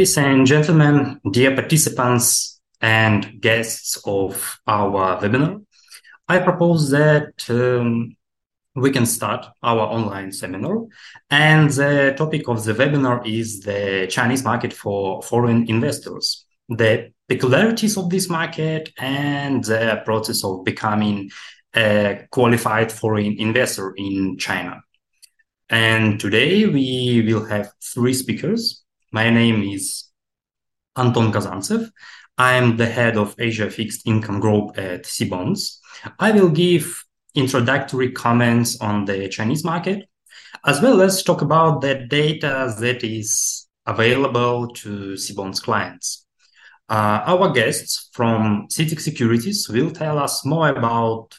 Ladies and gentlemen, dear participants and guests of our webinar, I propose that um, we can start our online seminar. And the topic of the webinar is the Chinese market for foreign investors, the peculiarities of this market and the process of becoming a qualified foreign investor in China. And today we will have three speakers. My name is Anton Kazantsev. I'm the head of Asia Fixed Income Group at Cbonds. I will give introductory comments on the Chinese market, as well as talk about the data that is available to Cbonds clients. Uh, our guests from CITIC Securities will tell us more about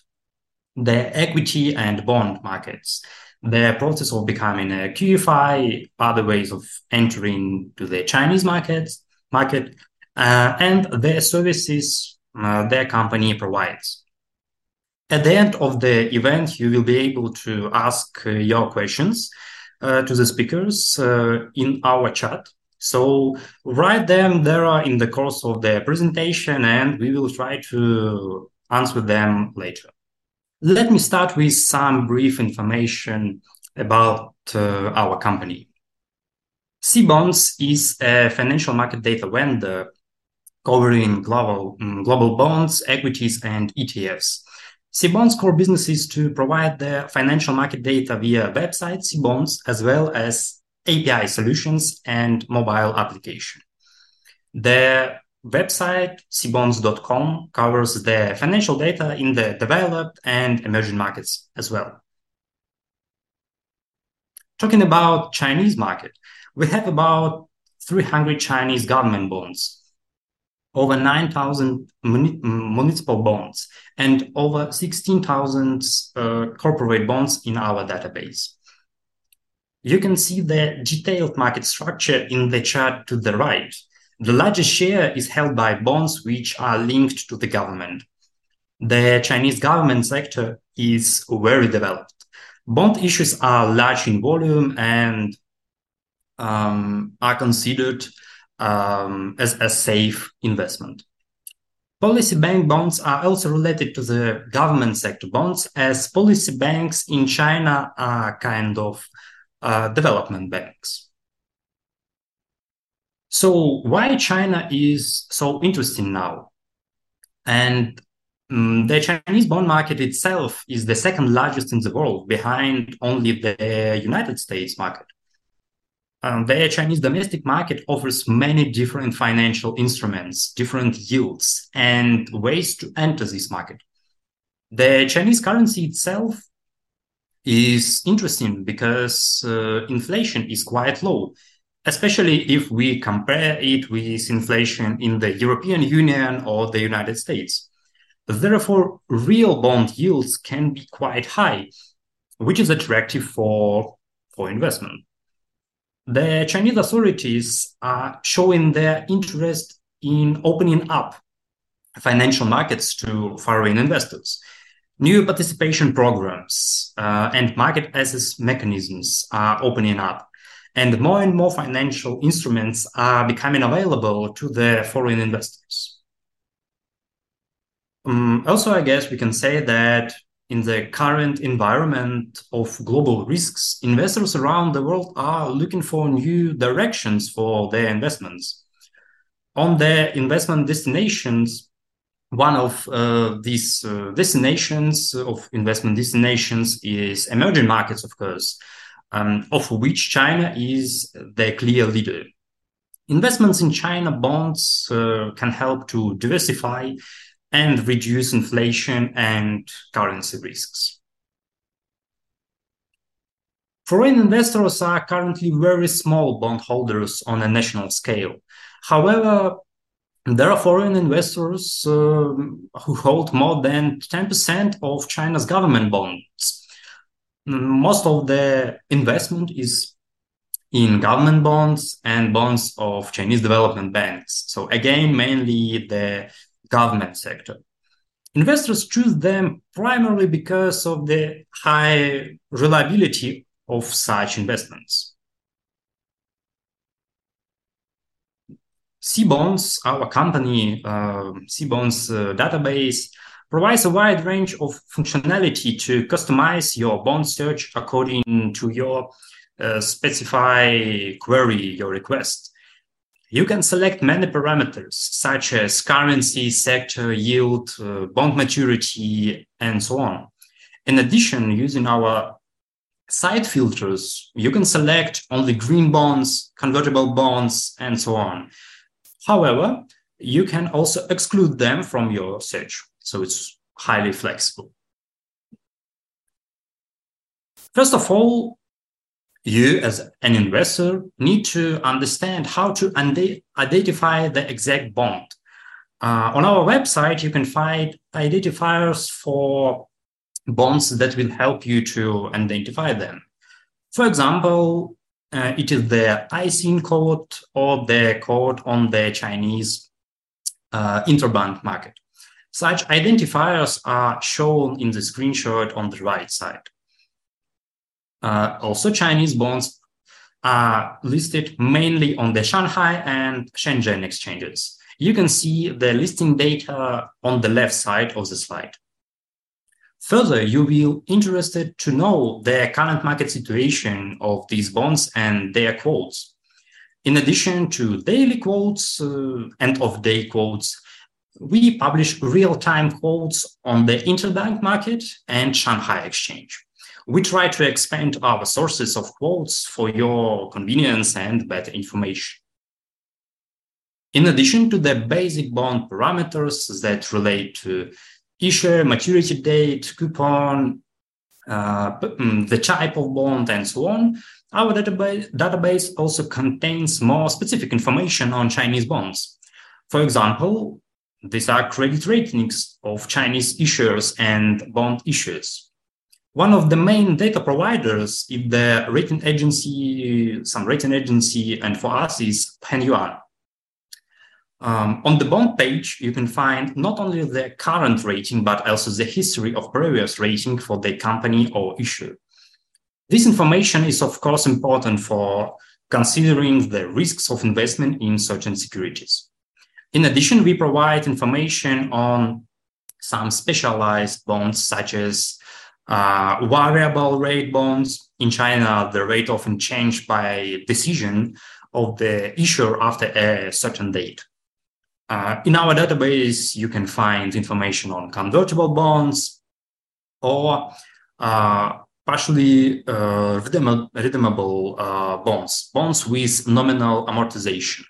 the equity and bond markets the process of becoming a QFI, other ways of entering to the Chinese markets, market, uh, and the services uh, their company provides. At the end of the event, you will be able to ask uh, your questions uh, to the speakers uh, in our chat. So write them there in the course of the presentation, and we will try to answer them later. Let me start with some brief information about uh, our company. Cbonds is a financial market data vendor covering global, um, global bonds, equities, and ETFs. Cbonds' core business is to provide the financial market data via website Cbonds, as well as API solutions and mobile application. The website cbonds.com covers the financial data in the developed and emerging markets as well. Talking about Chinese market, we have about 300 Chinese government bonds, over 9,000 municipal bonds, and over 16,000 uh, corporate bonds in our database. You can see the detailed market structure in the chart to the right. The largest share is held by bonds which are linked to the government. The Chinese government sector is very developed. Bond issues are large in volume and um, are considered um, as a safe investment. Policy bank bonds are also related to the government sector bonds, as policy banks in China are kind of uh, development banks. So why China is so interesting now? And um, the Chinese bond market itself is the second largest in the world, behind only the United States market. Um, the Chinese domestic market offers many different financial instruments, different yields, and ways to enter this market. The Chinese currency itself is interesting because uh, inflation is quite low especially if we compare it with inflation in the European Union or the United States. Therefore, real bond yields can be quite high, which is attractive for, for investment. The Chinese authorities are showing their interest in opening up financial markets to foreign investors. New participation programs uh, and market access mechanisms are opening up and more and more financial instruments are becoming available to the foreign investors. Um, also, I guess we can say that in the current environment of global risks, investors around the world are looking for new directions for their investments. On their investment destinations, one of uh, these uh, destinations of investment destinations is emerging markets, of course, um, of which China is the clear leader. Investments in China bonds uh, can help to diversify and reduce inflation and currency risks. Foreign investors are currently very small bondholders on a national scale. However, there are foreign investors uh, who hold more than 10% of China's government bonds most of the investment is in government bonds and bonds of Chinese development banks. So again, mainly the government sector. Investors choose them primarily because of the high reliability of such investments. Cbonds, our company, uh, Cbonds uh, database, provides a wide range of functionality to customize your bond search according to your uh, specify query, your request. You can select many parameters such as currency, sector, yield, uh, bond maturity, and so on. In addition, using our site filters, you can select only green bonds, convertible bonds, and so on. However, you can also exclude them from your search. So it's highly flexible. First of all, you as an investor need to understand how to identify the exact bond. Uh, on our website, you can find identifiers for bonds that will help you to identify them. For example, uh, it is the ISIN code or the code on the Chinese uh, interbank market. Such identifiers are shown in the screenshot on the right side. Uh, also, Chinese bonds are listed mainly on the Shanghai and Shenzhen exchanges. You can see the listing data on the left side of the slide. Further, you will interested to know the current market situation of these bonds and their quotes. In addition to daily quotes uh, and off-day quotes, we publish real-time quotes on the interbank market and Shanghai exchange. We try to expand our sources of quotes for your convenience and better information. In addition to the basic bond parameters that relate to issuer, maturity date, coupon, uh, mm, the type of bond, and so on, our database, also contains more specific information on Chinese bonds. For example, these are credit ratings of Chinese issuers and bond issuers. One of the main data providers is the rating agency, some rating agency, and for us is Pengyuan. Um, on the bond page, you can find not only the current rating, but also the history of previous rating for the company or issue. This information is, of course, important for considering the risks of investment in certain securities. In addition, we provide information on some specialized bonds, such as uh, variable rate bonds. In China, the rate often changed by decision of the issuer after a certain date. Uh, in our database, you can find information on convertible bonds or uh, partially uh, redeemable uh, bonds, bonds with nominal amortization.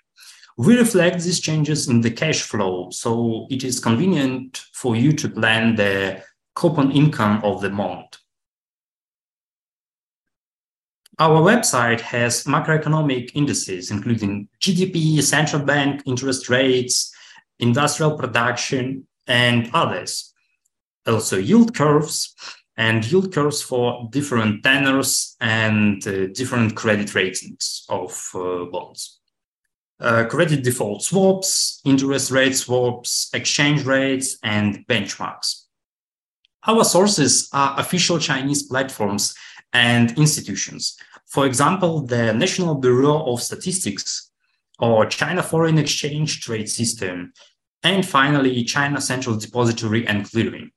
We reflect these changes in the cash flow, so it is convenient for you to plan the coupon income of the bond. Our website has macroeconomic indices, including GDP, central bank interest rates, industrial production, and others. Also, yield curves and yield curves for different tenors and uh, different credit ratings of uh, bonds. Uh, credit default swaps, interest rate swaps, exchange rates, and benchmarks. Our sources are official Chinese platforms and institutions for example, the National Bureau of Statistics or China Foreign Exchange Trade System, and finally, China Central Depository and Clearing.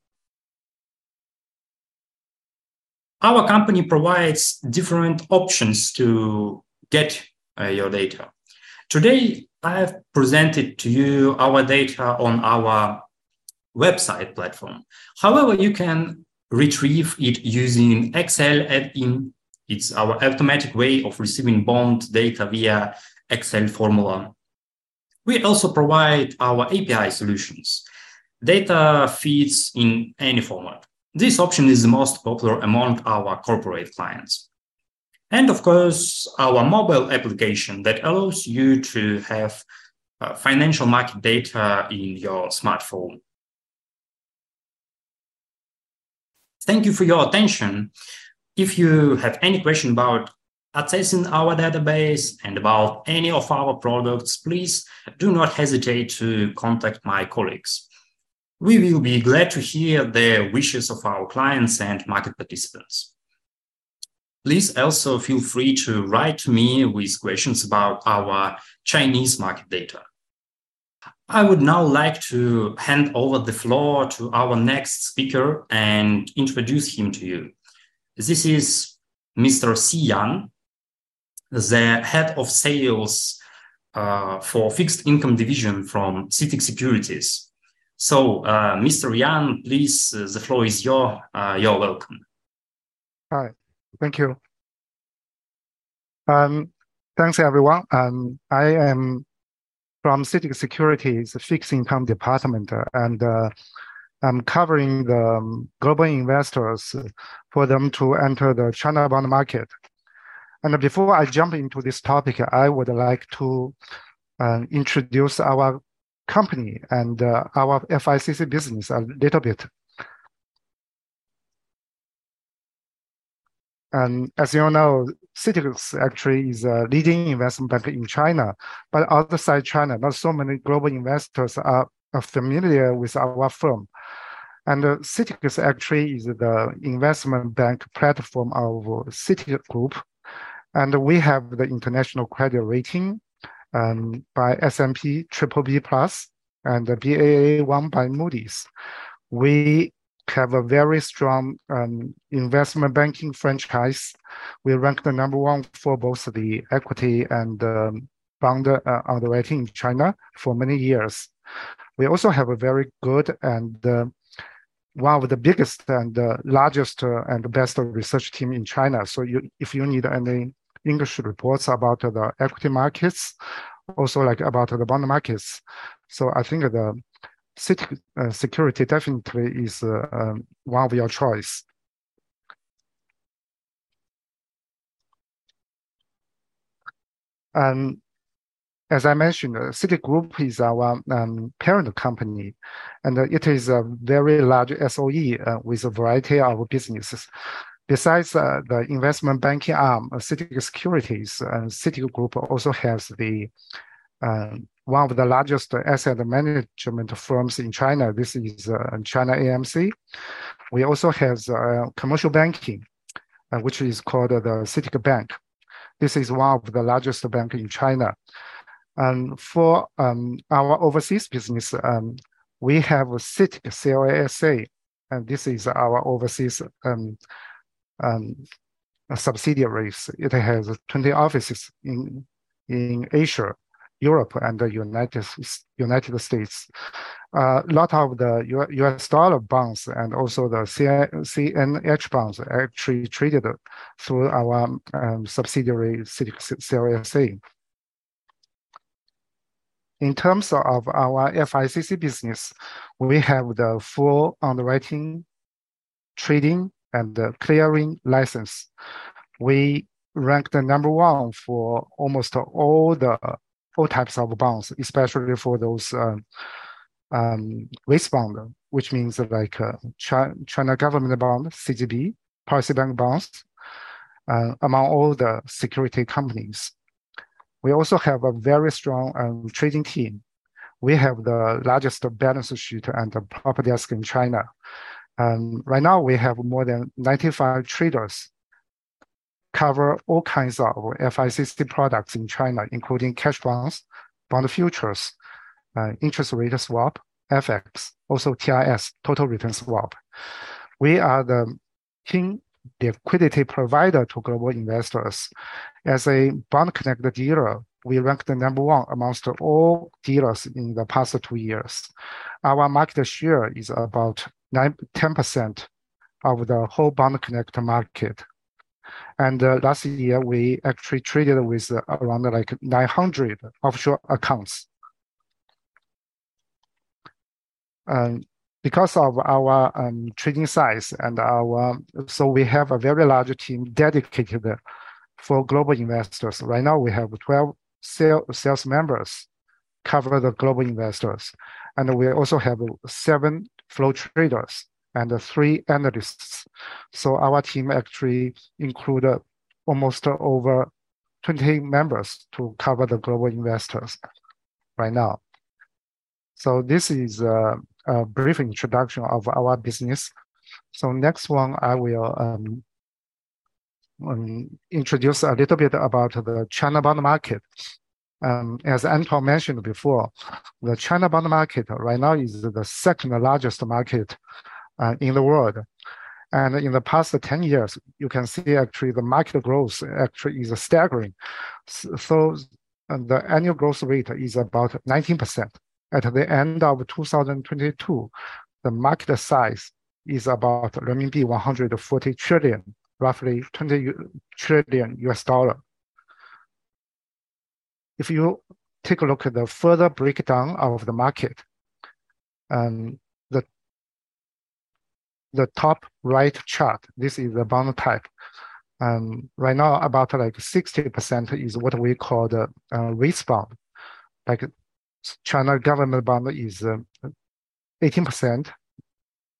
Our company provides different options to get uh, your data. Today, I have presented to you our data on our website platform. However, you can retrieve it using Excel add-in it's our automatic way of receiving bond data via Excel formula. We also provide our API solutions. Data feeds in any format. This option is the most popular among our corporate clients. And of course, our mobile application that allows you to have uh, financial market data in your smartphone. Thank you for your attention. If you have any question about accessing our database and about any of our products, please do not hesitate to contact my colleagues. We will be glad to hear the wishes of our clients and market participants. Please also feel free to write to me with questions about our Chinese market data. I would now like to hand over the floor to our next speaker and introduce him to you. This is Mr. Si Yan, the head of sales uh, for fixed income division from CITIC Securities. So, uh, Mr. Yan, please, uh, the floor is your, uh, you're welcome. Hi, thank you. Um, thanks everyone. Um, I am from CITIC Securities fixed income department, and uh, I'm covering the um, global investors for them to enter the China bond market. And before I jump into this topic, I would like to uh, introduce our company and uh, our FICC business a little bit. And as you know, CITIC actually is a leading investment bank in China, but outside China, not so many global investors are, are familiar with our firm. And uh, CITIC actually is the investment bank platform of CITIC Group, And we have the international credit rating um, by S&P Triple B Plus and the Baa1 by Moody's. We have a very strong um, investment banking franchise. We rank the number one for both the equity and um, bond uh, underwriting in China for many years. We also have a very good and uh, one of the biggest and uh, largest uh, and best research team in China. So you, if you need any English reports about the equity markets, also like about the bond markets. So I think the city uh, security definitely is uh, um, one of your choice. And as I mentioned, CITIC Group is our um, parent company, and it is a very large SOE uh, with a variety of businesses. Besides uh, the investment banking arm, uh, CITIC Securities, uh, CITIC Group also has the um, one of the largest asset management firms in China. This is uh, China AMC. We also have uh, commercial banking, uh, which is called the CITIC Bank. This is one of the largest bank in China. And for um, our overseas business, um, we have CITIC CLSA, and this is our overseas um, um, subsidiaries. It has 20 offices in, in Asia Europe and the United United States. A uh, lot of the U.S. dollar bonds and also the CNH bonds actually traded through our um, subsidiary CLSA. In terms of our FICC business, we have the full underwriting, trading, and the clearing license. We ranked the number one for almost all the all types of bonds, especially for those um, um, risk bond, which means like uh, China, government bond, CGB, policy bank bonds, uh, among all the security companies. We also have a very strong um, trading team. We have the largest balance sheet and the prop desk in China. Um, right now, we have more than 95 traders cover all kinds of FICC products in China, including cash bonds, bond futures, uh, interest rate swap, FX, also TRS, total return swap. We are the king liquidity provider to global investors. As a Bond connected dealer, we rank the number one amongst all dealers in the past two years. Our market share is about 9, 10% of the whole Bond Connect market. And uh, last year, we actually traded with uh, around like 900 offshore accounts. Um, because of our um, trading size and our, so we have a very large team dedicated for global investors. Right now, we have 12 sales, sales members cover the global investors. And we also have seven flow traders and three analysts. So our team actually included almost over 20 members to cover the global investors right now. So this is a, a brief introduction of our business. So next one, I will um, um, introduce a little bit about the China bond market. Um, as Anton mentioned before, the China bond market right now is the second largest market uh, in the world. And in the past 10 years, you can see actually the market growth actually is staggering. So the annual growth rate is about 19%. At the end of 2022, the market size is about RMB 140 trillion, roughly 20 trillion US dollar. If you take a look at the further breakdown of the market, um, the the top right chart, this is the bond type. Um, right now, about like 60% is what we call the uh, rates bond. Like China government bond is uh, 18%,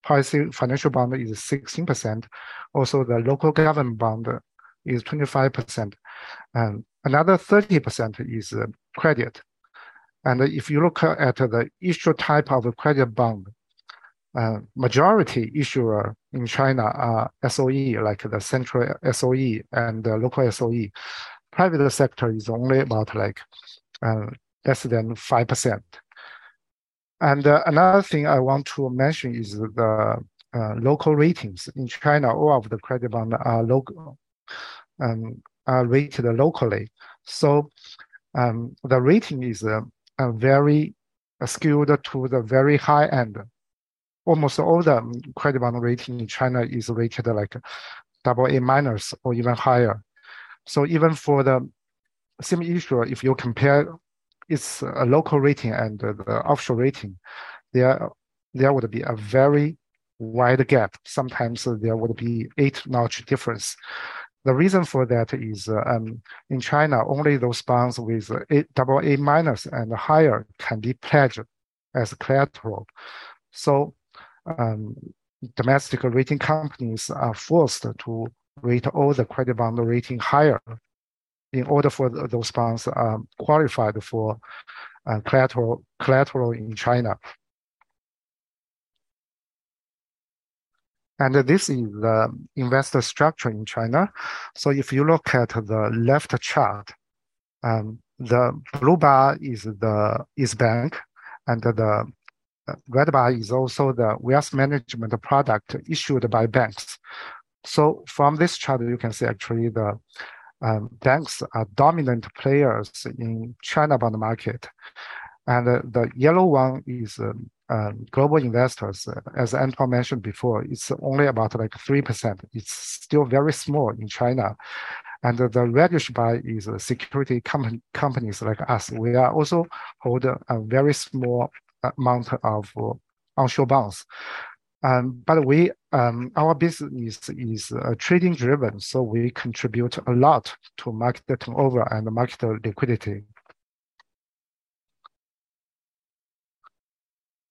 policy financial bond is 16%. Also, the local government bond is 25%. And another 30% is credit. And if you look at the issue type of credit bond, uh, majority issuer in China are SOE, like the central SOE and the local SOE. Private sector is only about like uh, less than 5%. And uh, another thing I want to mention is the uh, local ratings. In China, all of the credit bond are local, um, rated locally. So um, the rating is uh, very skewed to the very high end almost all the credit bond rating in China is rated like double A minus or even higher. So even for the same issuer, if you compare its a local rating and the offshore rating, there there would be a very wide gap. Sometimes there would be eight notch difference. The reason for that is uh, um, in China, only those bonds with a double A minus and higher can be pledged as collateral. So um, domestic rating companies are forced to rate all the credit bond rating higher in order for those bonds um, qualified for uh, collateral collateral in China. And this is the investor structure in China. So if you look at the left chart, um, the blue bar is the is bank, and the red bar is also the wealth management product issued by banks. So from this chart, you can see actually the um, banks are dominant players in China bond market. And uh, the yellow one is um, um, global investors. As Anton mentioned before, it's only about like 3%. It's still very small in China. And the reddish bar is security com companies like us. We are also hold a very small amount of uh, onshore bonds. Um, but we, um, our business is uh, trading driven, so we contribute a lot to market turnover and market liquidity.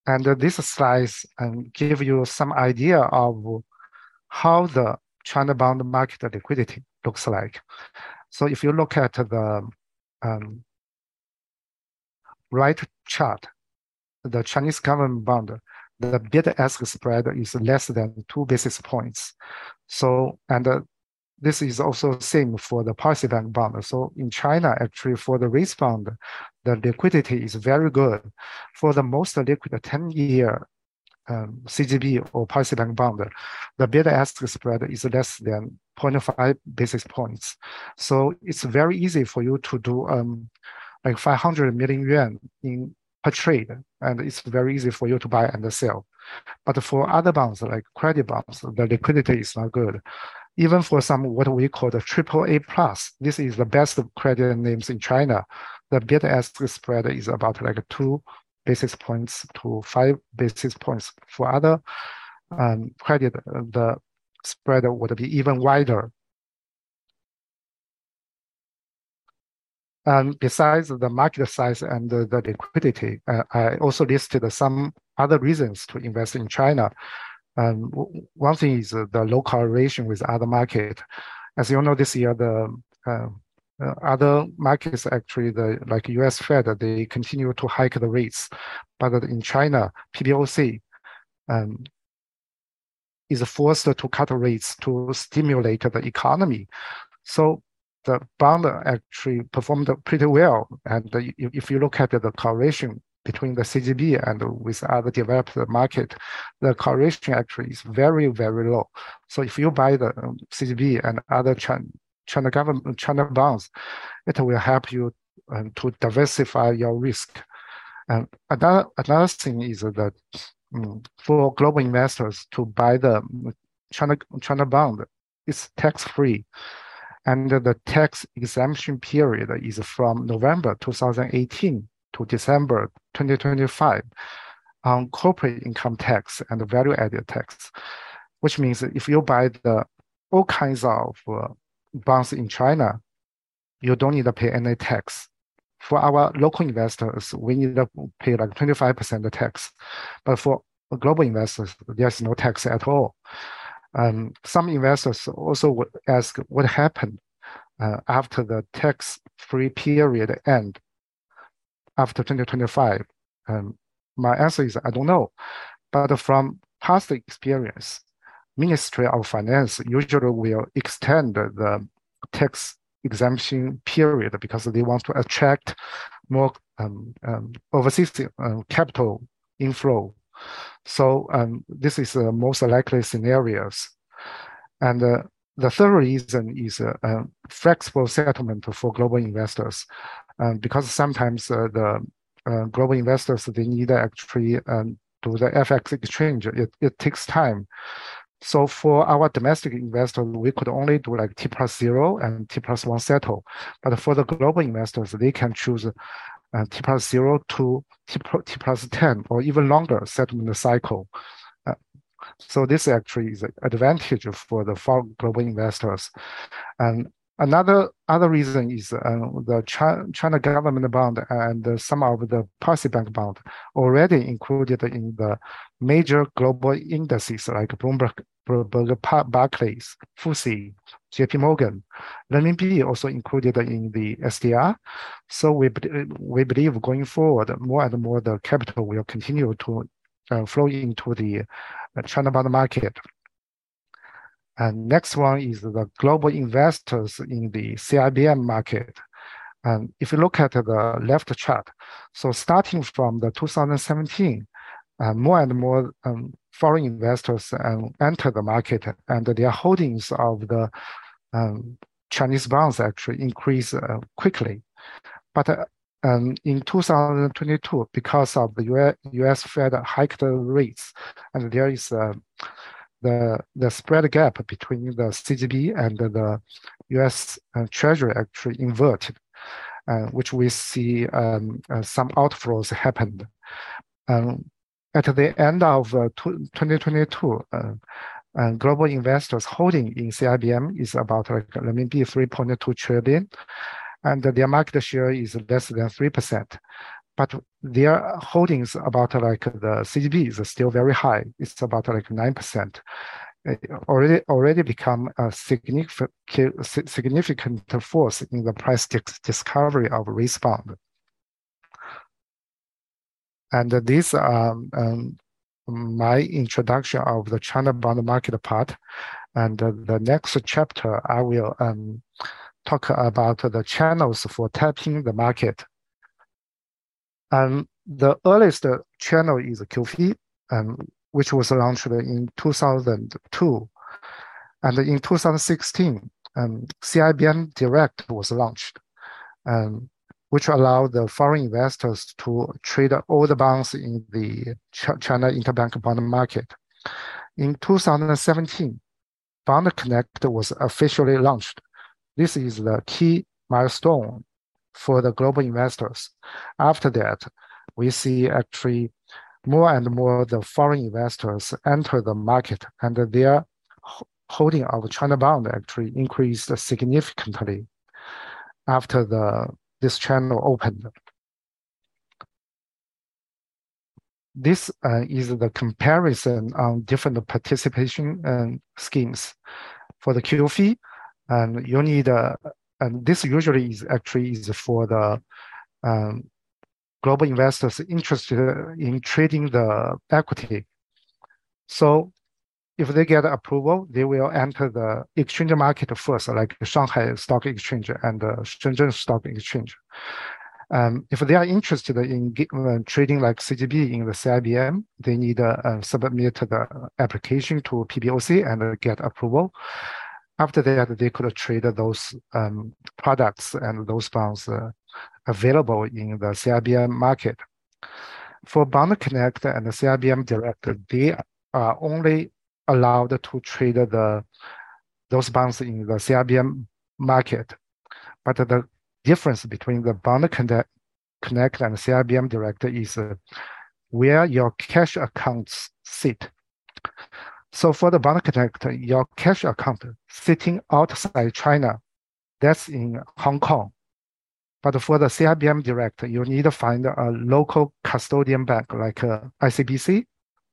And uh, this slide um, give you some idea of how the China bond market liquidity looks like. So if you look at the um, right chart, the Chinese government bond, the bid-ask spread is less than two basis points. So, and uh, this is also same for the policy bank bond. So in China, actually for the rates bond, the liquidity is very good. For the most liquid 10-year um, CGB or policy bank bond, the bid-ask spread is less than 0.5 basis points. So it's very easy for you to do um, like 500 million yuan in per trade, and it's very easy for you to buy and sell. But for other bonds like credit bonds, the liquidity is not good. Even for some what we call the triple A plus, this is the best credit names in China. The bid ask spread is about like two basis points to five basis points. For other um, credit, the spread would be even wider. And besides the market size and the, the liquidity, uh, I also listed some other reasons to invest in China. Um, one thing is the low correlation with other market. As you know, this year the uh, uh, other markets actually the like U.S. Fed they continue to hike the rates, but in China PBOC um, is forced to cut rates to stimulate the economy. So the bond actually performed pretty well. And if you look at the correlation between the CGB and with other developed market, the correlation actually is very, very low. So if you buy the um, CGB and other China, China government, China bonds, it will help you um, to diversify your risk. And another, another thing is that um, for global investors to buy the China, China bond, it's tax-free. And the tax exemption period is from November 2018 to December 2025 on corporate income tax and value added tax, which means if you buy the all kinds of uh, bonds in China, you don't need to pay any tax. For our local investors, we need to pay like 25% tax. But for global investors, there's no tax at all. Um, some investors also would ask what happened uh, after the tax-free period end after 2025. Um, my answer is I don't know. But from past experience, Ministry of Finance usually will extend the tax exemption period because they want to attract more um, um, overseas uh, capital inflow. So um, this is the most likely scenarios. And uh, the third reason is uh, uh, flexible settlement for global investors, um, because sometimes uh, the uh, global investors they need to actually um, do the FX exchange. It, it takes time. So for our domestic investors, we could only do like T plus zero and T plus one settle. But for the global investors, they can choose uh, T plus zero to T, T plus 10 or even longer settlement cycle. Uh, so this actually is an advantage for the global investors. And Another other reason is uh, the China, China government bond and some of the policy bank bond already included in the major global indices like Bloomberg, Bloomberg Barclays, FTSE, JP Morgan. Renminbi also included in the SDR. So we, we believe going forward, more and more the capital will continue to uh, flow into the uh, China bond market. And next one is the global investors in the CIBM market. And if you look at the left chart, so starting from the 2017, uh, more and more um, foreign investors um, enter the market and their holdings of the um, Chinese bonds actually increase uh, quickly. But uh, um, in 2022, because of the US Fed hiked rates, and there is a the, the spread gap between the CGB and the US uh, Treasury actually inverted, uh, which we see um, uh, some outflows happened. Um, at the end of uh, 2022, uh, global investors holding in CIBM is about like RMB 3.2 trillion, and their market share is less than 3% but their holdings about like the CGB is still very high. It's about like 9%. It already already become a significant significant force in the price discovery of risk bond. And this um, um, my introduction of the China bond market part. And the next chapter, I will um, talk about the channels for tapping the market and the earliest channel is QFII, um, which was launched in 2002. And in 2016, um, CIBM Direct was launched, um, which allowed the foreign investors to trade all the bonds in the China interbank bond market. In 2017, Bond Connect was officially launched. This is the key milestone for the global investors. After that, we see actually more and more the foreign investors enter the market and their holding of China bond actually increased significantly after the this channel opened. This uh, is the comparison on different participation uh, schemes. For the QFII, and you need and this usually is actually is for the um, global investors interested in trading the equity. So if they get approval, they will enter the exchange market first, like Shanghai Stock Exchange and Shenzhen Stock Exchange. Um, if they are interested in uh, trading like CGB in the CIBM, they need to uh, submit the application to PBOC and get approval. After that, they could trade those um, products and those bonds uh, available in the CIBM market. For Bond Connect and the CIBM Direct, they are only allowed to trade the those bonds in the CIBM market. But the difference between the Bond Connect, and CIBM Direct is uh, where your cash accounts sit. So for the Bond Connect, your cash account sitting outside China, that's in Hong Kong. But for the CIBM Direct, you need to find a local custodian bank like uh, ICBC,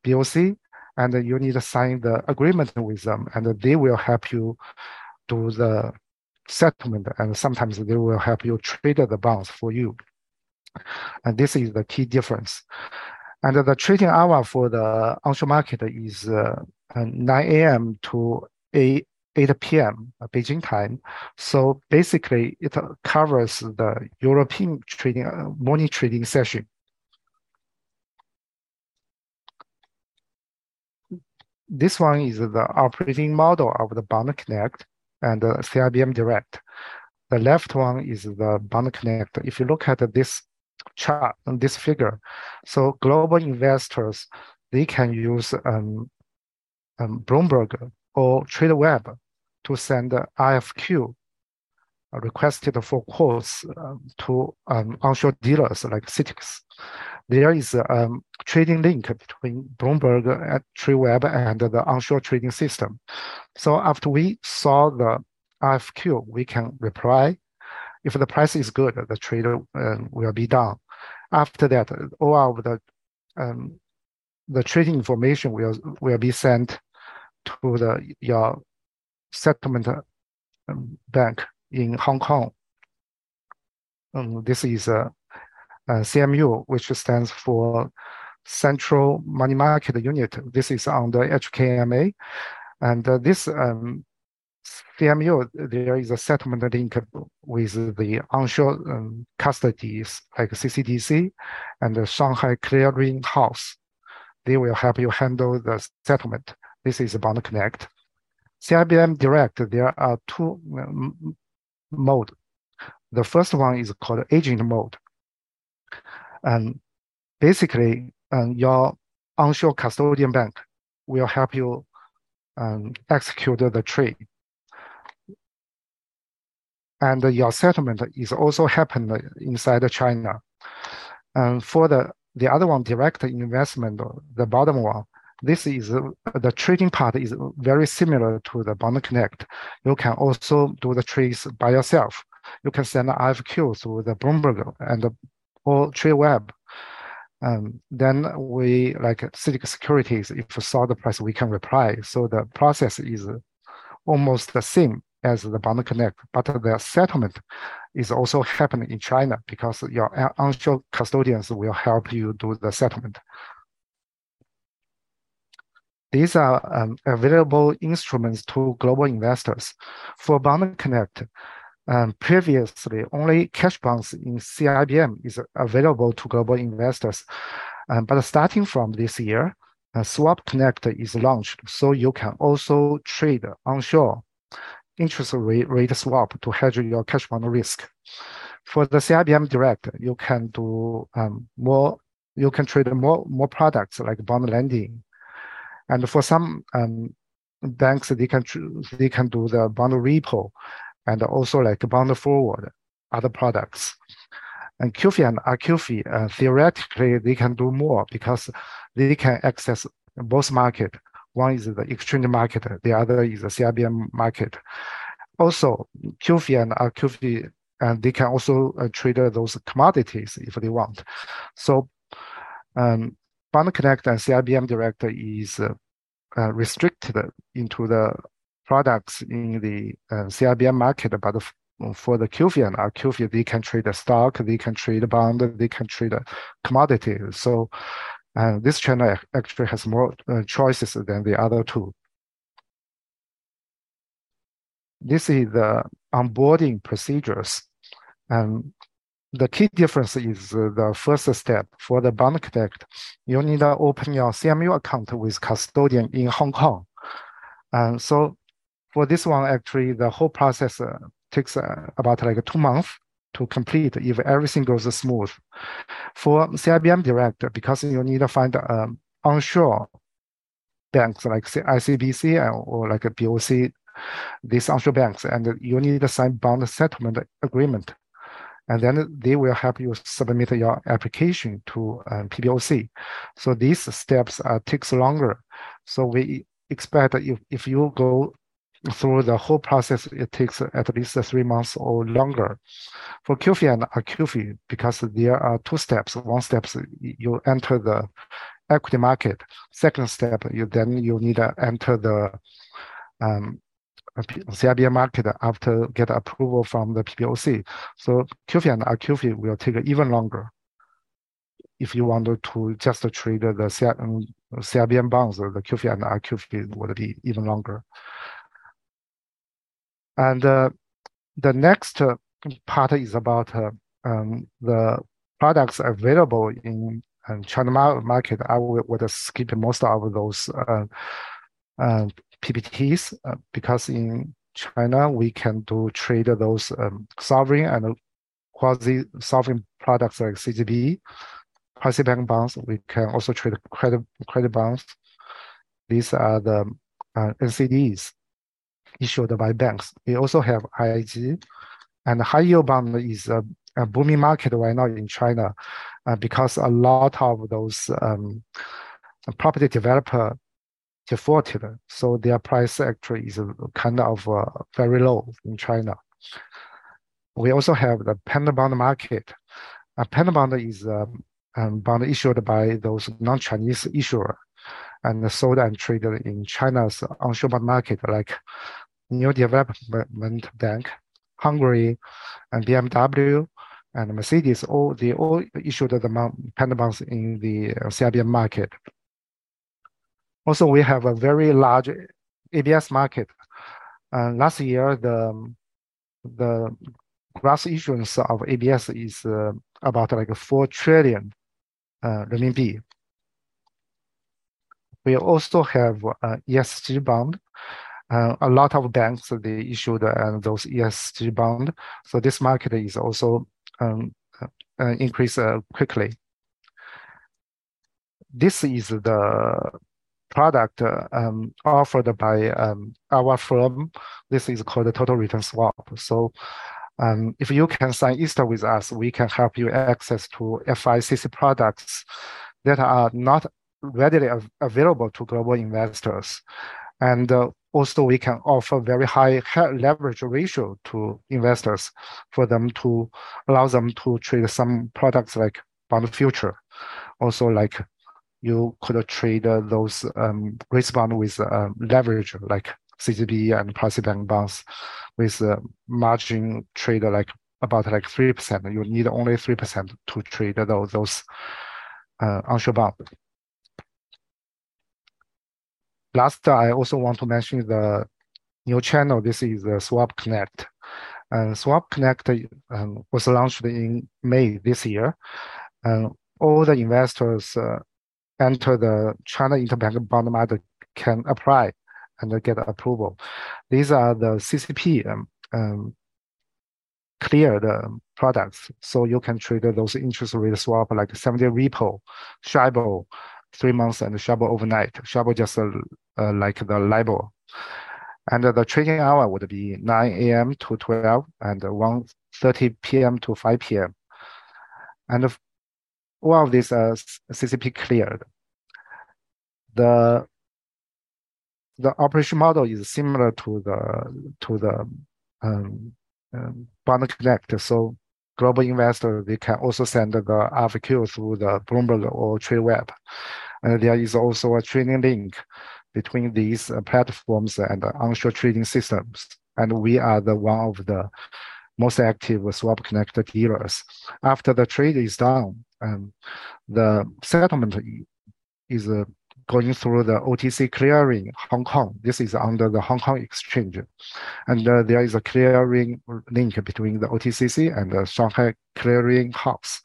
BOC, and you need to sign the agreement with them, and they will help you do the settlement, and sometimes they will help you trade the bonds for you. And this is the key difference. And the trading hour for the onshore market is uh, 9 a.m. to 8, 8 p.m. Uh, Beijing time. So basically, it covers the European trading uh, morning trading session. This one is the operating model of the Bond Connect and the CIBM Direct. The left one is the Bond Connect. If you look at this chart this figure, so global investors, they can use um, um, Bloomberg or TradeWeb to send RFQ uh, requested for quotes um, to um, onshore dealers like CITIC. There is a um, trading link between Bloomberg and TradeWeb and the onshore trading system. So after we saw the RFQ, we can reply. If the price is good, the trade uh, will be done. After that, all of the um, the trading information will will be sent to the your settlement um, bank in Hong Kong. Um, this is a, a, CMU, which stands for Central Money Market Unit. This is on the HKMA. And uh, this um, CMU, there is a settlement link with the onshore um, custodies like CCDC and the Shanghai Clearing House. They will help you handle the settlement. This is Bond Connect. CIBM Direct, there are two um, mode. The first one is called agent mode. And basically, um, your onshore custodian bank will help you um, execute the trade. And your settlement is also happened inside China. And for the, the other one, direct investment, the bottom one, this is the trading part is very similar to the Bond Connect. You can also do the trades by yourself. You can send an RFQ through the Bloomberg and the, or TradeWeb. Um, then we like CITIC Securities, if we saw the price, we can reply. So the process is almost the same as the Bond Connect, but the settlement is also happening in China because your onshore custodians will help you do the settlement. These are um, available instruments to global investors. For Bond Connect, um, previously only cash bonds in CIBM is available to global investors. Um, but starting from this year, uh, Swap Connect is launched, so you can also trade onshore interest rate, rate swap to hedge your cash bond risk. For the CIBM Direct, you can do um, more. You can trade more more products like bond lending, and for some um, banks, they can they can do the bond repo, and also like bond forward, other products. And QFII and RQFII, uh, theoretically, they can do more because they can access both market. One is the exchange market, the other is the CIBM market. Also, QFII and RQFII, and they can also uh, trade those commodities if they want. So um, Bond Connect and CIBM Direct is uh, uh, restricted into the products in the uh, CIBM market, but for the QFII and RQFII, they can trade a stock, they can trade a bond, they can trade a commodity. So and this channel actually has more uh, choices than the other two. This is the onboarding procedures. And the key difference is uh, the first step for the Bond Connect. You need to open your CMU account with custodian in Hong Kong. And so for this one, actually, the whole process uh, takes uh, about like two months to complete if everything goes smooth. For CIBM Direct, because you need to find um, onshore banks like ICBC or like a BOC, these onshore banks, and you need to sign bond settlement agreement. And then they will help you submit your application to um, PBOC. So these steps uh, takes longer. So we expect if, if you go through the whole process, it takes at least three months or longer. For QFII and RQFII, because there are two steps. One step, you enter the equity market. Second step, you then you need to enter the um, market after get approval from the PBOC. So QFII and RQFII will take even longer. If you want to just trade the CIBM um, bonds, the QFII and RQFII would be even longer. And uh, the next part is about uh, um, the products available in um, China market. I will skip most of those uh, uh, PPTs because in China we can do trade those um, sovereign and quasi sovereign products like CGB, bank bonds. We can also trade credit credit bonds. These are the uh, NCDs issued by banks. We also have IIG, and high yield bond is a, a booming market right now in China uh, because a lot of those um, property developer defaulted, so their price actually is kind of uh, very low in China. We also have the panda bond market. A panda bond is a um, um, bond issued by those non-Chinese issuer and sold and traded in China's onshore bond market, like New Development Bank, Hungary, and BMW, and Mercedes, all they all issued the panda bonds in the CIBM market. Also, we have a very large ABS market. Uh, last year, the the gross issuance of ABS is uh, about like 4 trillion uh, renminbi. We also have uh, ESG bond, uh, a lot of banks they issued uh, those ESG bond. So this market is also um, uh, uh, quickly. This is the product uh, um, offered by um, our firm. This is called the total return swap. So um, if you can sign ISDA with us, we can help you access to FICC products that are not readily av available to global investors. And uh, also we can offer very high leverage ratio to investors for them to allow them to trade some products like bond future. Also like you could trade those um, risk bond with uh, leverage like CGB and policy bank bonds with uh, margin trade like about like 3%. You need only 3% to trade those, those uh, onshore bond. Last, I also want to mention the new channel. This is the Swap Connect. And Swap Connect um, was launched in May this year. And all the investors uh, enter the China interbank bond market can apply and get approval. These are the CCP um, um, cleared products. So you can trade those interest rate swap like 70 repo, SHIBOR, three months and SHIBOR overnight. SHIBOR just uh, like the LIBOR. And the trading hour would be 9 a.m. to 12 and 1.30 p.m. to 5 p.m. And all of these uh, CCP cleared. The the operation model is similar to the to the um, um, Bond Connect. So global investors they can also send the RFQ through the Bloomberg or TradeWeb. And there is also a trading link between these uh, platforms and onshore trading systems. And we are the one of the most active swap connected dealers. After the trade is done, um, the settlement is uh, going through the OTC clearing Hong Kong. This is under the Hong Kong Exchange. And uh, there is a clearing link between the OTCC and the Shanghai Clearing House.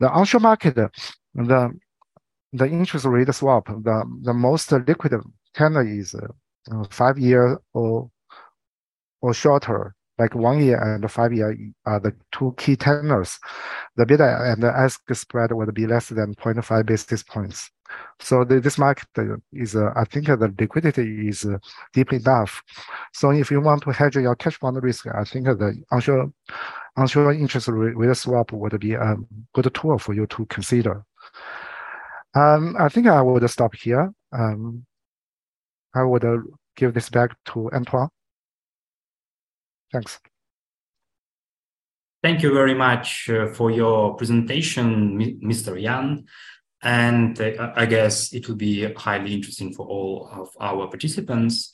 The onshore market, the, the interest rate swap, the, the most liquid tenor is uh, five year or, or shorter like one year and five year are the two key tenors. The bid and the ask spread would be less than 0.5 basis points. So the, this market is, uh, I think the liquidity is uh, deep enough. So if you want to hedge your cash bond risk, I think the onshore, onshore interest rate swap would be a good tool for you to consider. Um, I think I would stop here. Um, I would uh, give this back to Antoine. Thanks. Thank you very much uh, for your presentation, Mr. Yan. And uh, I guess it will be highly interesting for all of our participants.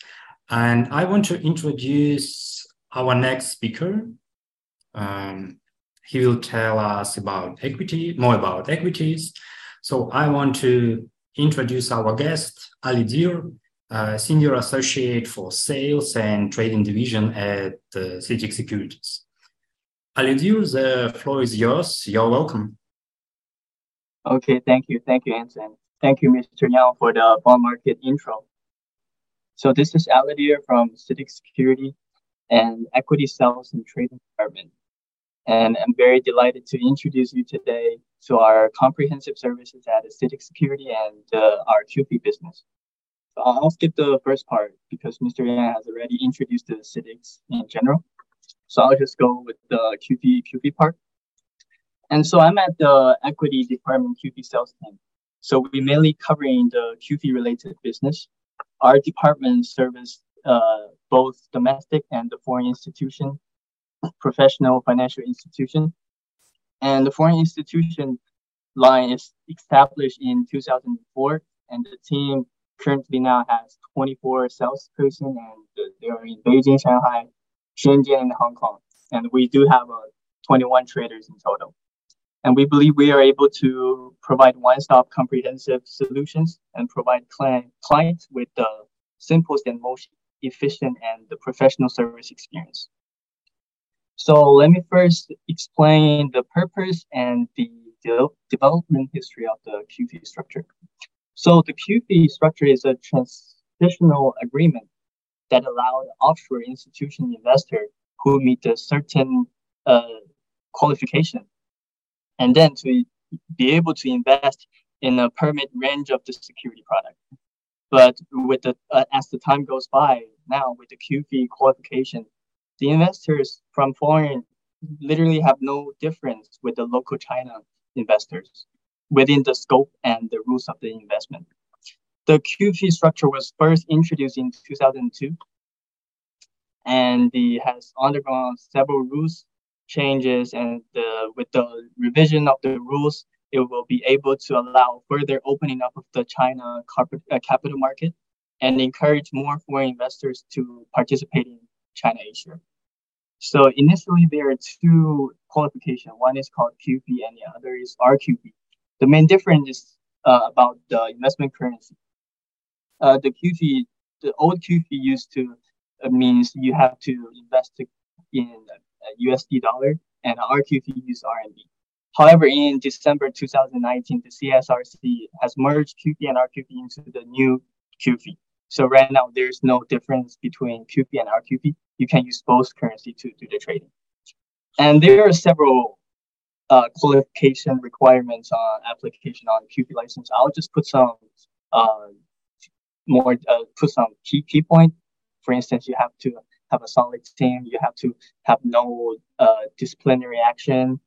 And I want to introduce our next speaker. Um, he will tell us about equity, more about equities. So I want to introduce our guest, Ali Dir, uh, Senior Associate for Sales and Trading Division at uh, CITIC Securities. Alidir, the floor is yours. You're welcome. Okay, thank you. Thank you, Anson. Thank you, Mr. Yang, for the bond market intro. So this is Alidir from CITIC Security and Equity Sales and Trading Department. And I'm very delighted to introduce you today to our comprehensive services at CITIC Security and uh, our QP business. I'll skip the first part because Mr. Yan has already introduced the CITICs in general. So I'll just go with the QP QP part. And so I'm at the equity department QP sales team. So we're mainly covering the QP related business. Our department service uh, both domestic and the foreign institution, professional financial institution. And the foreign institution line is established in 2004 and the team currently now has 24 salesperson and they are in Beijing, Shanghai, Shenzhen, and Hong Kong. And we do have uh, 21 traders in total. And we believe we are able to provide one-stop comprehensive solutions and provide client, clients with the simplest and most efficient and the professional service experience. So let me first explain the purpose and the de- development history of the QP structure. So the QP structure is a transitional agreement that allowed offshore institution investor who meet a certain uh, qualification and then to be able to invest in a permit range of the security product. But with the uh, as the time goes by, now with the QP qualification, the investors from foreign literally have no difference with the local China investors within the scope and the rules of the investment. The QP structure was first introduced in 2002 and it has undergone several rules changes and the, with the revision of the rules, it will be able to allow further opening up of the China uh, capital market and encourage more foreign investors to participate in China Asia. So initially there are two qualifications. One is called QP and the other is RQP. The main difference is uh, about the investment currency. Uh, the QP, the old QP used to uh, means you have to invest in USD dollar, and RQP use RMB. However, in December 2019, the CSRC has merged QP and RQP into the new QP. So right now, there's no difference between QP and RQP. You can use both currency to do the trading. And there are several uh, qualification requirements on application on QP license. I'll just put some uh, more uh, put some key key point. For instance, you have to have a solid team. You have to have no uh, disciplinary action,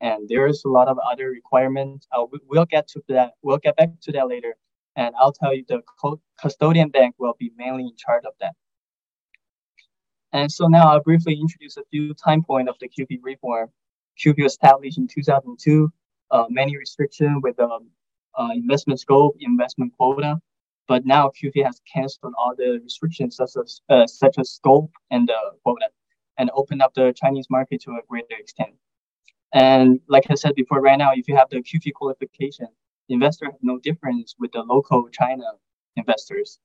and there's a lot of other requirements. Uh, we'll get to that. We'll get back to that later, and I'll tell you the custodian bank will be mainly in charge of that. And so now I'll briefly introduce a few time point of the QP reform. QP established in 2002, uh, many restrictions with um, uh, investment scope, investment quota. But now QP has canceled all the restrictions such as, uh, such as scope and uh, quota and opened up the Chinese market to a greater extent. And like I said before, right now, if you have the QP qualification, investor have no difference with the local China investors.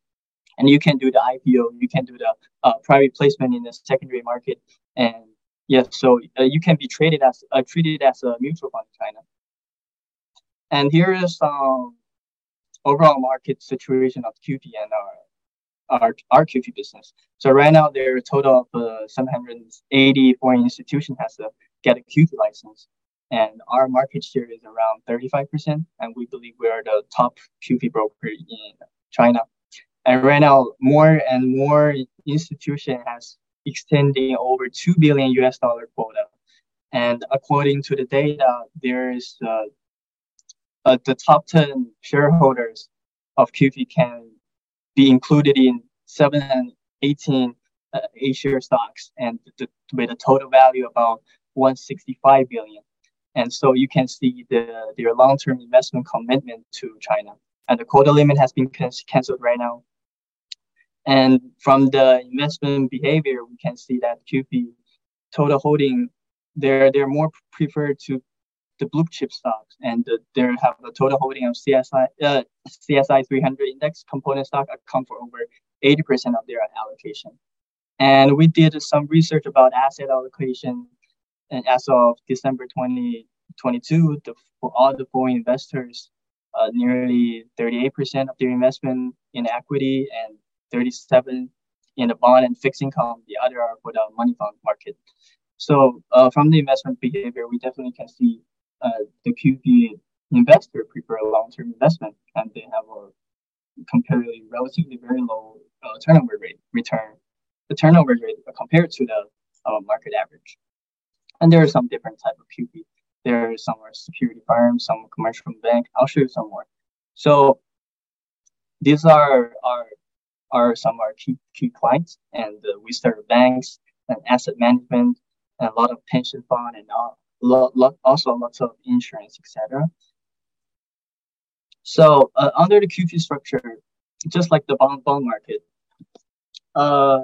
And you can do the IPO, you can do the uh, private placement in the secondary market, and yes, so uh, you can be traded as uh, treated as a mutual fund in China. And here is some overall market situation of QF and our our, our QF business. So right now there are a total of uh, 780 foreign institutions has to get a QF license and our market share is around 35%, and we believe we are the top QF broker in China. And right now, more and more institution has extending over 2 billion US dollar quota. And according to the data, there is uh, uh, the top 10 shareholders of QF can be included in 7 and 18 uh, A-share stocks and the, with a total value about 165 billion. And so you can see the, their long-term investment commitment to China. And the quota limit has been canceled right now. And from the investment behavior, we can see that QF total holding, they're, they're more preferred to the blue chip stocks and the, they have a total holding of CSI, uh, CSI 300 index component stock account for over 80% of their allocation. And we did some research about asset allocation and as of December 2022, the, for all the foreign investors, uh, nearly 38% of their investment in equity and 37 in the bond and fixed income. The other are for the money fund market. So uh, from the investment behavior, we definitely can see uh, the QF investor prefer a long-term investment, and they have a comparatively relatively very low uh, turnover rate return. The turnover rate compared to the uh, market average. And there are some different type of QF. There are some are security firms, some commercial bank. I'll show you some more. So these are our are some of our key key clients, and uh, we serve banks and asset management and a lot of pension fund and all, lot, lot, also lots of insurance, etc. So uh, under the QF structure, just like the bond bond market, uh,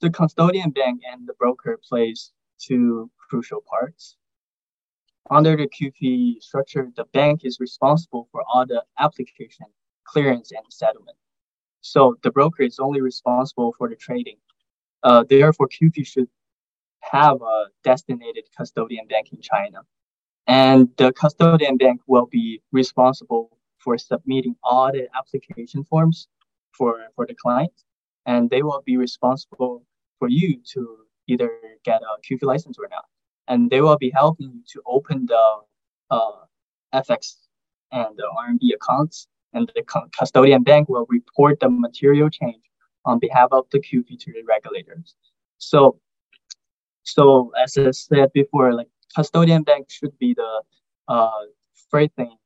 the custodian bank and the broker plays two crucial parts. Under the QF structure, the bank is responsible for all the application, clearance, and settlement. So the broker is only responsible for the trading. Uh, therefore, QF should have a designated custodian bank in China. And the custodian bank will be responsible for submitting all the application forms for, for the client. And they will be responsible for you to either get a QF license or not. And they will be helping you to open the uh, FX and the RMB accounts, and the custodian bank will report the material change on behalf of the QF to the regulators. So, so as I said before, like custodian bank should be the uh, first thing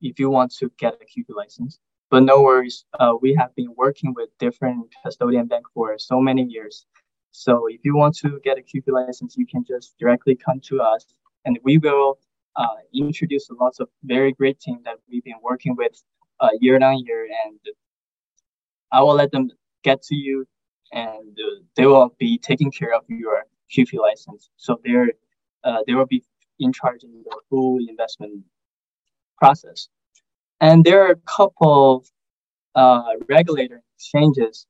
if you want to get a QF license. But no worries, uh, we have been working with different custodian bank for so many years. So if you want to get a QF license, you can just directly come to us and we will uh, introduce lots of very great team that we've been working with uh, year on year and I will let them get to you and uh, they will be taking care of your QF license. So they're, uh, they will be in charge of the full investment process. And there are a couple uh, regulator exchanges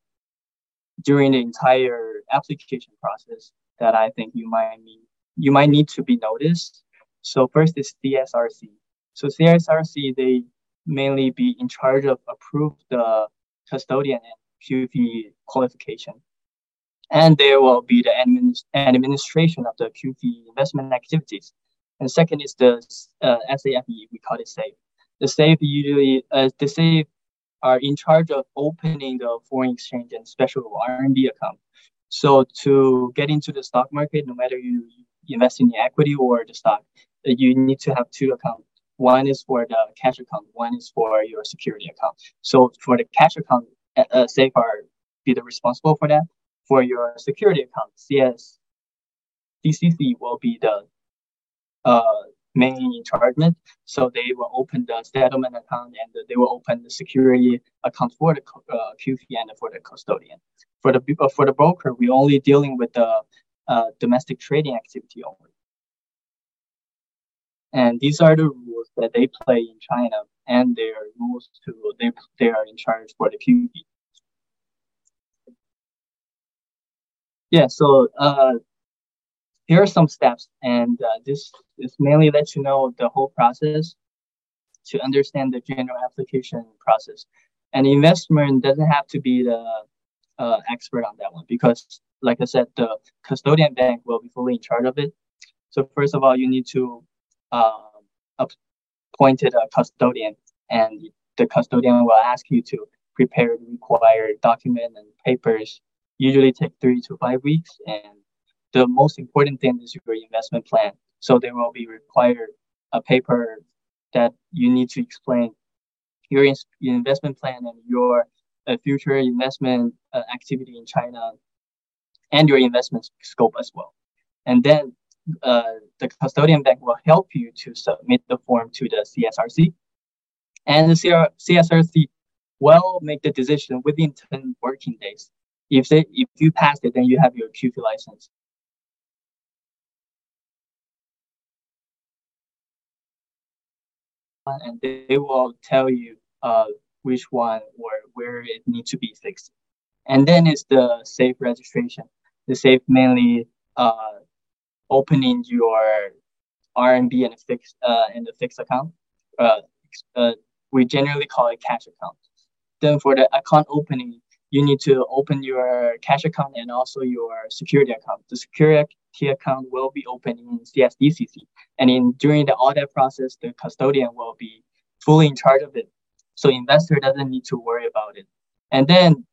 during the entire application process that I think you might need you might need to be noticed. So first is CSRC. So CSRC they mainly be in charge of approve the custodian and QF qualification. And there will be the admin, administration of the QF investment activities. And second is the uh, SAFE, we call it SAFE. The SAFE usually, uh, the SAFE are in charge of opening the foreign exchange and special RMB account. So to get into the stock market, no matter you invest in the equity or the stock, uh, you need to have two accounts. One is for the cash account, one is for your security account. So for the cash account, uh, uh Safeguard be the responsible for that. For your security account, CS DCC will be the uh, main chargement. So they will open the settlement account and they will open the security account for the uh, QF and for the custodian. For the uh, for the broker, we're only dealing with the uh, domestic trading activity only. And these are the rules that they play in China and their rules to they they are in charge for the QP. Yeah, so uh, here are some steps, and uh, this is mainly let you know the whole process to understand the general application process. And investment doesn't have to be the uh, expert on that one because, like I said, the custodian bank will be fully in charge of it. So first of all, you need to uh, appointed a custodian, and the custodian will ask you to prepare the required document and papers. Usually take three to five weeks, and the most important thing is your investment plan. So there will be required a paper that you need to explain your, your investment plan and your uh, future investment uh, activity in China and your investment scope as well. And then uh, the custodian bank will help you to submit the form to the CSRC. And the CR- CSRC will make the decision within 10 working days. If they, if you pass it, then you have your QF license. And they will tell you uh, which one or where it needs to be fixed. And then it's the safe registration. The safe mainly uh, opening your RMB and a fixed uh, and a fixed account. Uh, uh, we generally call it cash account. Then for the account opening, you need to open your cash account and also your security account. The security account will be open in CSDCC, and in during the audit process, the custodian will be fully in charge of it. So investor doesn't need to worry about it. And then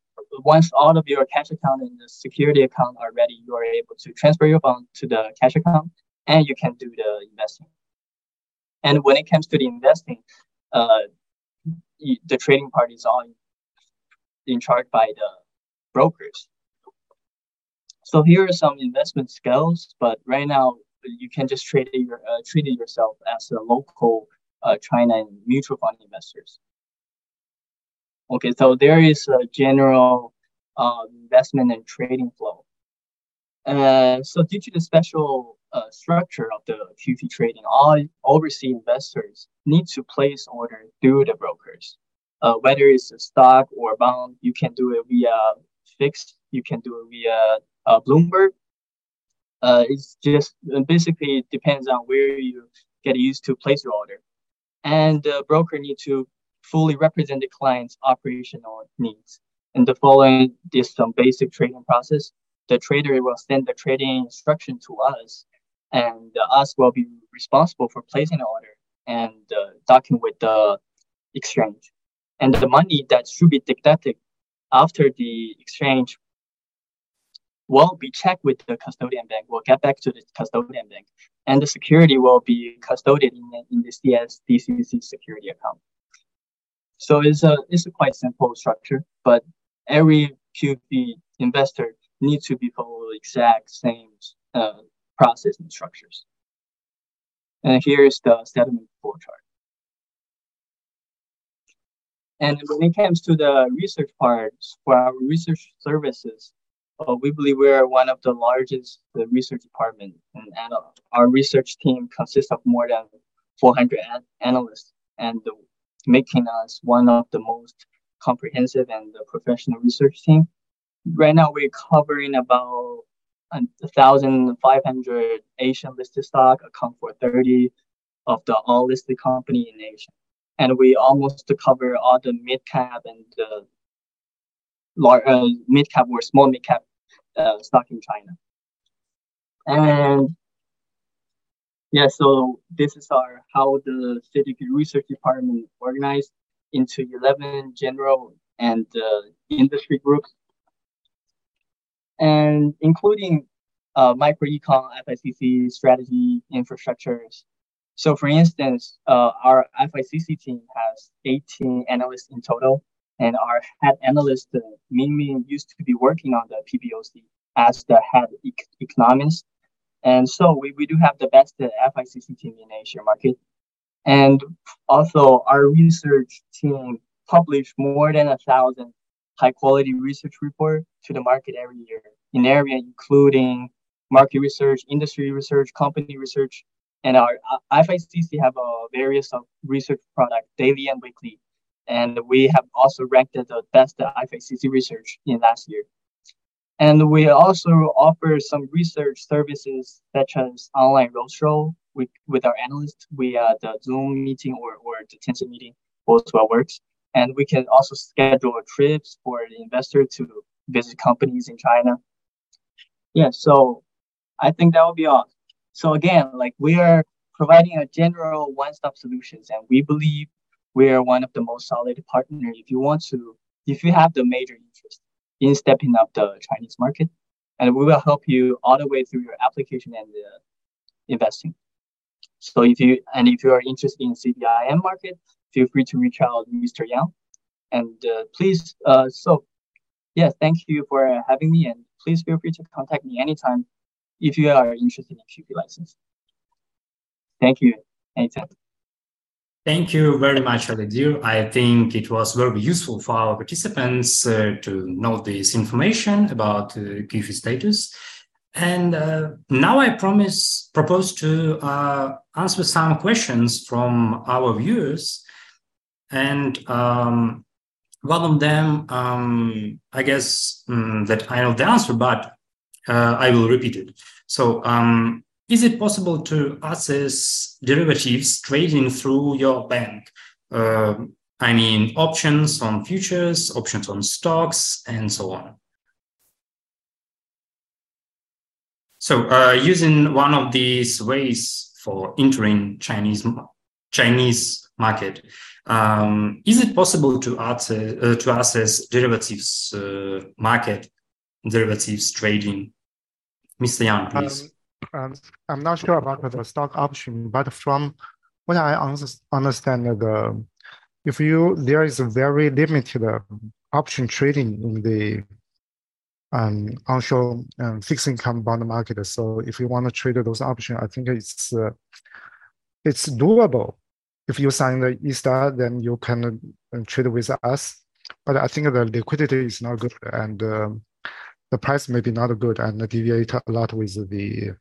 once all of your cash account and the security account are ready, you are able to transfer your fund to the cash account and you can do the investing. And when it comes to the investing, uh, the trading part is all in charge by the brokers. So here are some investment skills, but right now you can just trade your, uh, it yourself as a local uh, China mutual fund investors. Okay, so there is a general uh, investment and trading flow. Uh, so due to the special uh, structure of the QF trading, all overseas investors need to place order through the brokers. Uh, whether it's a stock or bond, you can do it via FIX, you can do it via uh, Bloomberg. Uh, it's just basically it depends on where you get used to place your order. And the broker need to fully represent the client's operational needs. And the following is some basic trading process. The trader will send the trading instruction to us, and us will be responsible for placing the order and uh, docking with the exchange. And the money that should be deducted after the exchange will be checked with the custodian bank, will get back to the custodian bank, and the security will be custodied in, in the CSDCC security account. So it's a it's a quite simple structure, but every QF investor needs to be the exact same uh, process and structures. And here's the settlement flow chart. And when it comes to the research part, for our research services, uh, we believe we are one of the largest uh, research department, and, our research team consists of more than 400 an- analysts, and making us one of the most comprehensive and professional research team. Right now, we're covering about a thousand five hundred Asian listed stock, account for thirty of the all listed company in Asia, and we almost cover all the mid cap and the large uh, mid cap or small mid cap uh, stock in China. And yeah, so this is our how the CITIC research department organized into 11 general and uh, industry groups, and including uh, micro econ, FICC strategy infrastructures. So, for instance, uh, our FICC team has 18 analysts in total, and our head analyst, uh, Ming Ming, used to be working on the PBOC as the head economist and so we, we do have the best FICC team in Asia market. And also our research team published more than a thousand high quality research report to the market every year in area including market research, industry research, company research, And our uh, FICC have a various research product daily and weekly. And we have also ranked the best FICC research in last year. And we also offer some research services such as online roadshow with, with our analysts via the Zoom meeting or, or the Tencent meeting, both well works. And we can also schedule trips for the investor to visit companies in China. Yeah, so I think that will be all. So again, like we are providing a general one-stop solutions, and we believe we are one of the most solid partners if you want to, if you have the major interest in stepping up the Chinese market, and we will help you all the way through your application and uh, investing. So if you and if you are interested in CIBM market, feel free to reach out to Mr. Yang. And uh, please, uh, so yeah, thank you for having me, and please feel free to contact me anytime if you are interested in QP license. Thank you. Anytime. Thank you very much, Aledir. I think it was very useful for our participants uh, to know this information about uh, status. And uh, now I promise propose to uh, answer some questions from our viewers. And um, one of them, um, I guess um, that I know the answer, but uh, I will repeat it. So um, is it possible to access derivatives trading through your bank? Uh, I mean, options on futures, options on stocks, and so on. So, uh, using one of these ways for entering Chinese Chinese market, um, is it possible to access uh, to access derivatives uh, market, derivatives trading? Mr. Yang, please. Um, um, I'm not sure about the stock option, but from what I understand, the if you there is a very limited uh, option trading in the um, onshore um, fixed income bond market. So if you want to trade those options, I think it's uh, it's doable. If you sign the ISDA, then you can uh, trade with us. But I think the liquidity is not good, and um, the price may be not good, and deviate a lot with the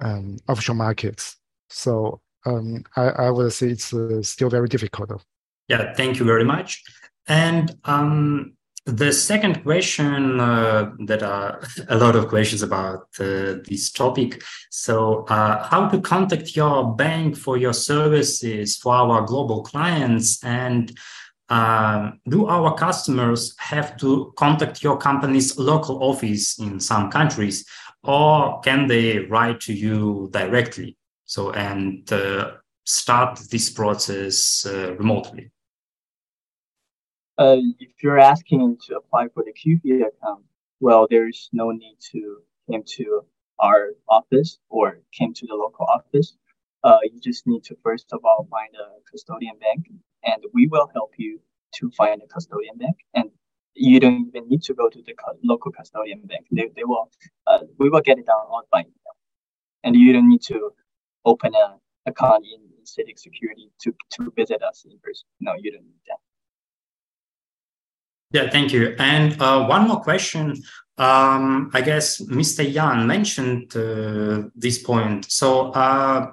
um, markets. So um, I, I would say it's uh, still very difficult. Yeah, thank you very much. And um, the second question uh, that are a lot of questions about uh, this topic. So, uh, how to contact your bank for your services for our global clients, and uh, do our customers have to contact your company's local office in some countries? or can they write to you directly? So, and uh, start this process uh, remotely? Uh, if you're asking to apply for the QFII account, well, there's no need to come to our office or came to the local office. Uh, you just need to first of all find a custodian bank, and we will help you to find a custodian bank. And you don't even need to go to the local custodian bank. They, they will, uh, we will get it on by email. And you don't need to open an account in, in CITIC Security to, to visit us in person. No, you don't need that. Yeah, thank you. And uh, one more question. Um, I guess Mr. Yan mentioned uh, this point. So uh,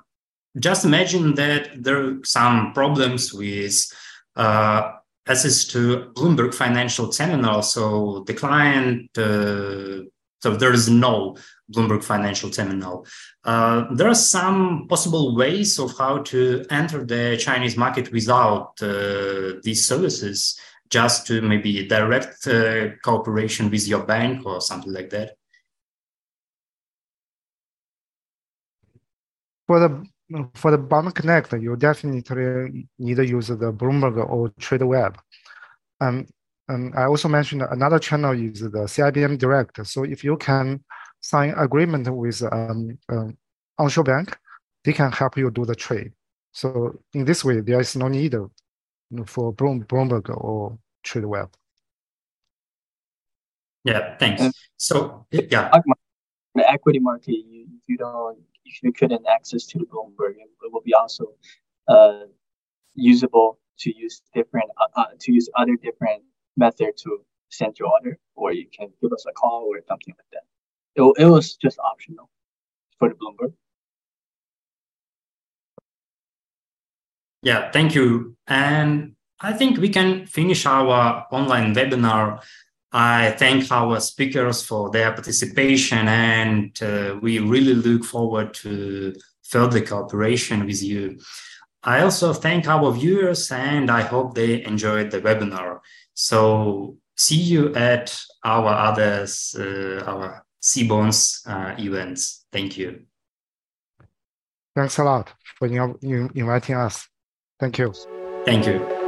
just imagine that there are some problems with uh, access to Bloomberg Financial Terminal. So the client, uh, so there is no Bloomberg Financial Terminal. Uh, there are some possible ways of how to enter the Chinese market without uh, these services, just to maybe direct uh, cooperation with your bank or something like that. For the for the Bond Connect, you definitely need to use the Bloomberg or TradeWeb. Um, and I also mentioned another channel is the CIBM Direct. So if you can sign agreement with um, um, onshore bank, they can help you do the trade. So in this way, there is no need for Bloomberg or TradeWeb. Yeah, thanks. And so yeah, the equity market, you, you don't if you couldn't access to the Bloomberg, it will be also uh, usable to use different uh, uh, to use other different method to send your order, or you can give us a call or something like that. It, it was just optional for the Bloomberg. Yeah, thank you. And I think we can finish our online webinar. I thank our speakers for their participation, and uh, we really look forward to further cooperation with you. I also thank our viewers, and I hope they enjoyed the webinar. So see you at our others, uh, our Cbonds uh, events. Thank you. Thanks a lot for inviting us. Thank you. Thank you.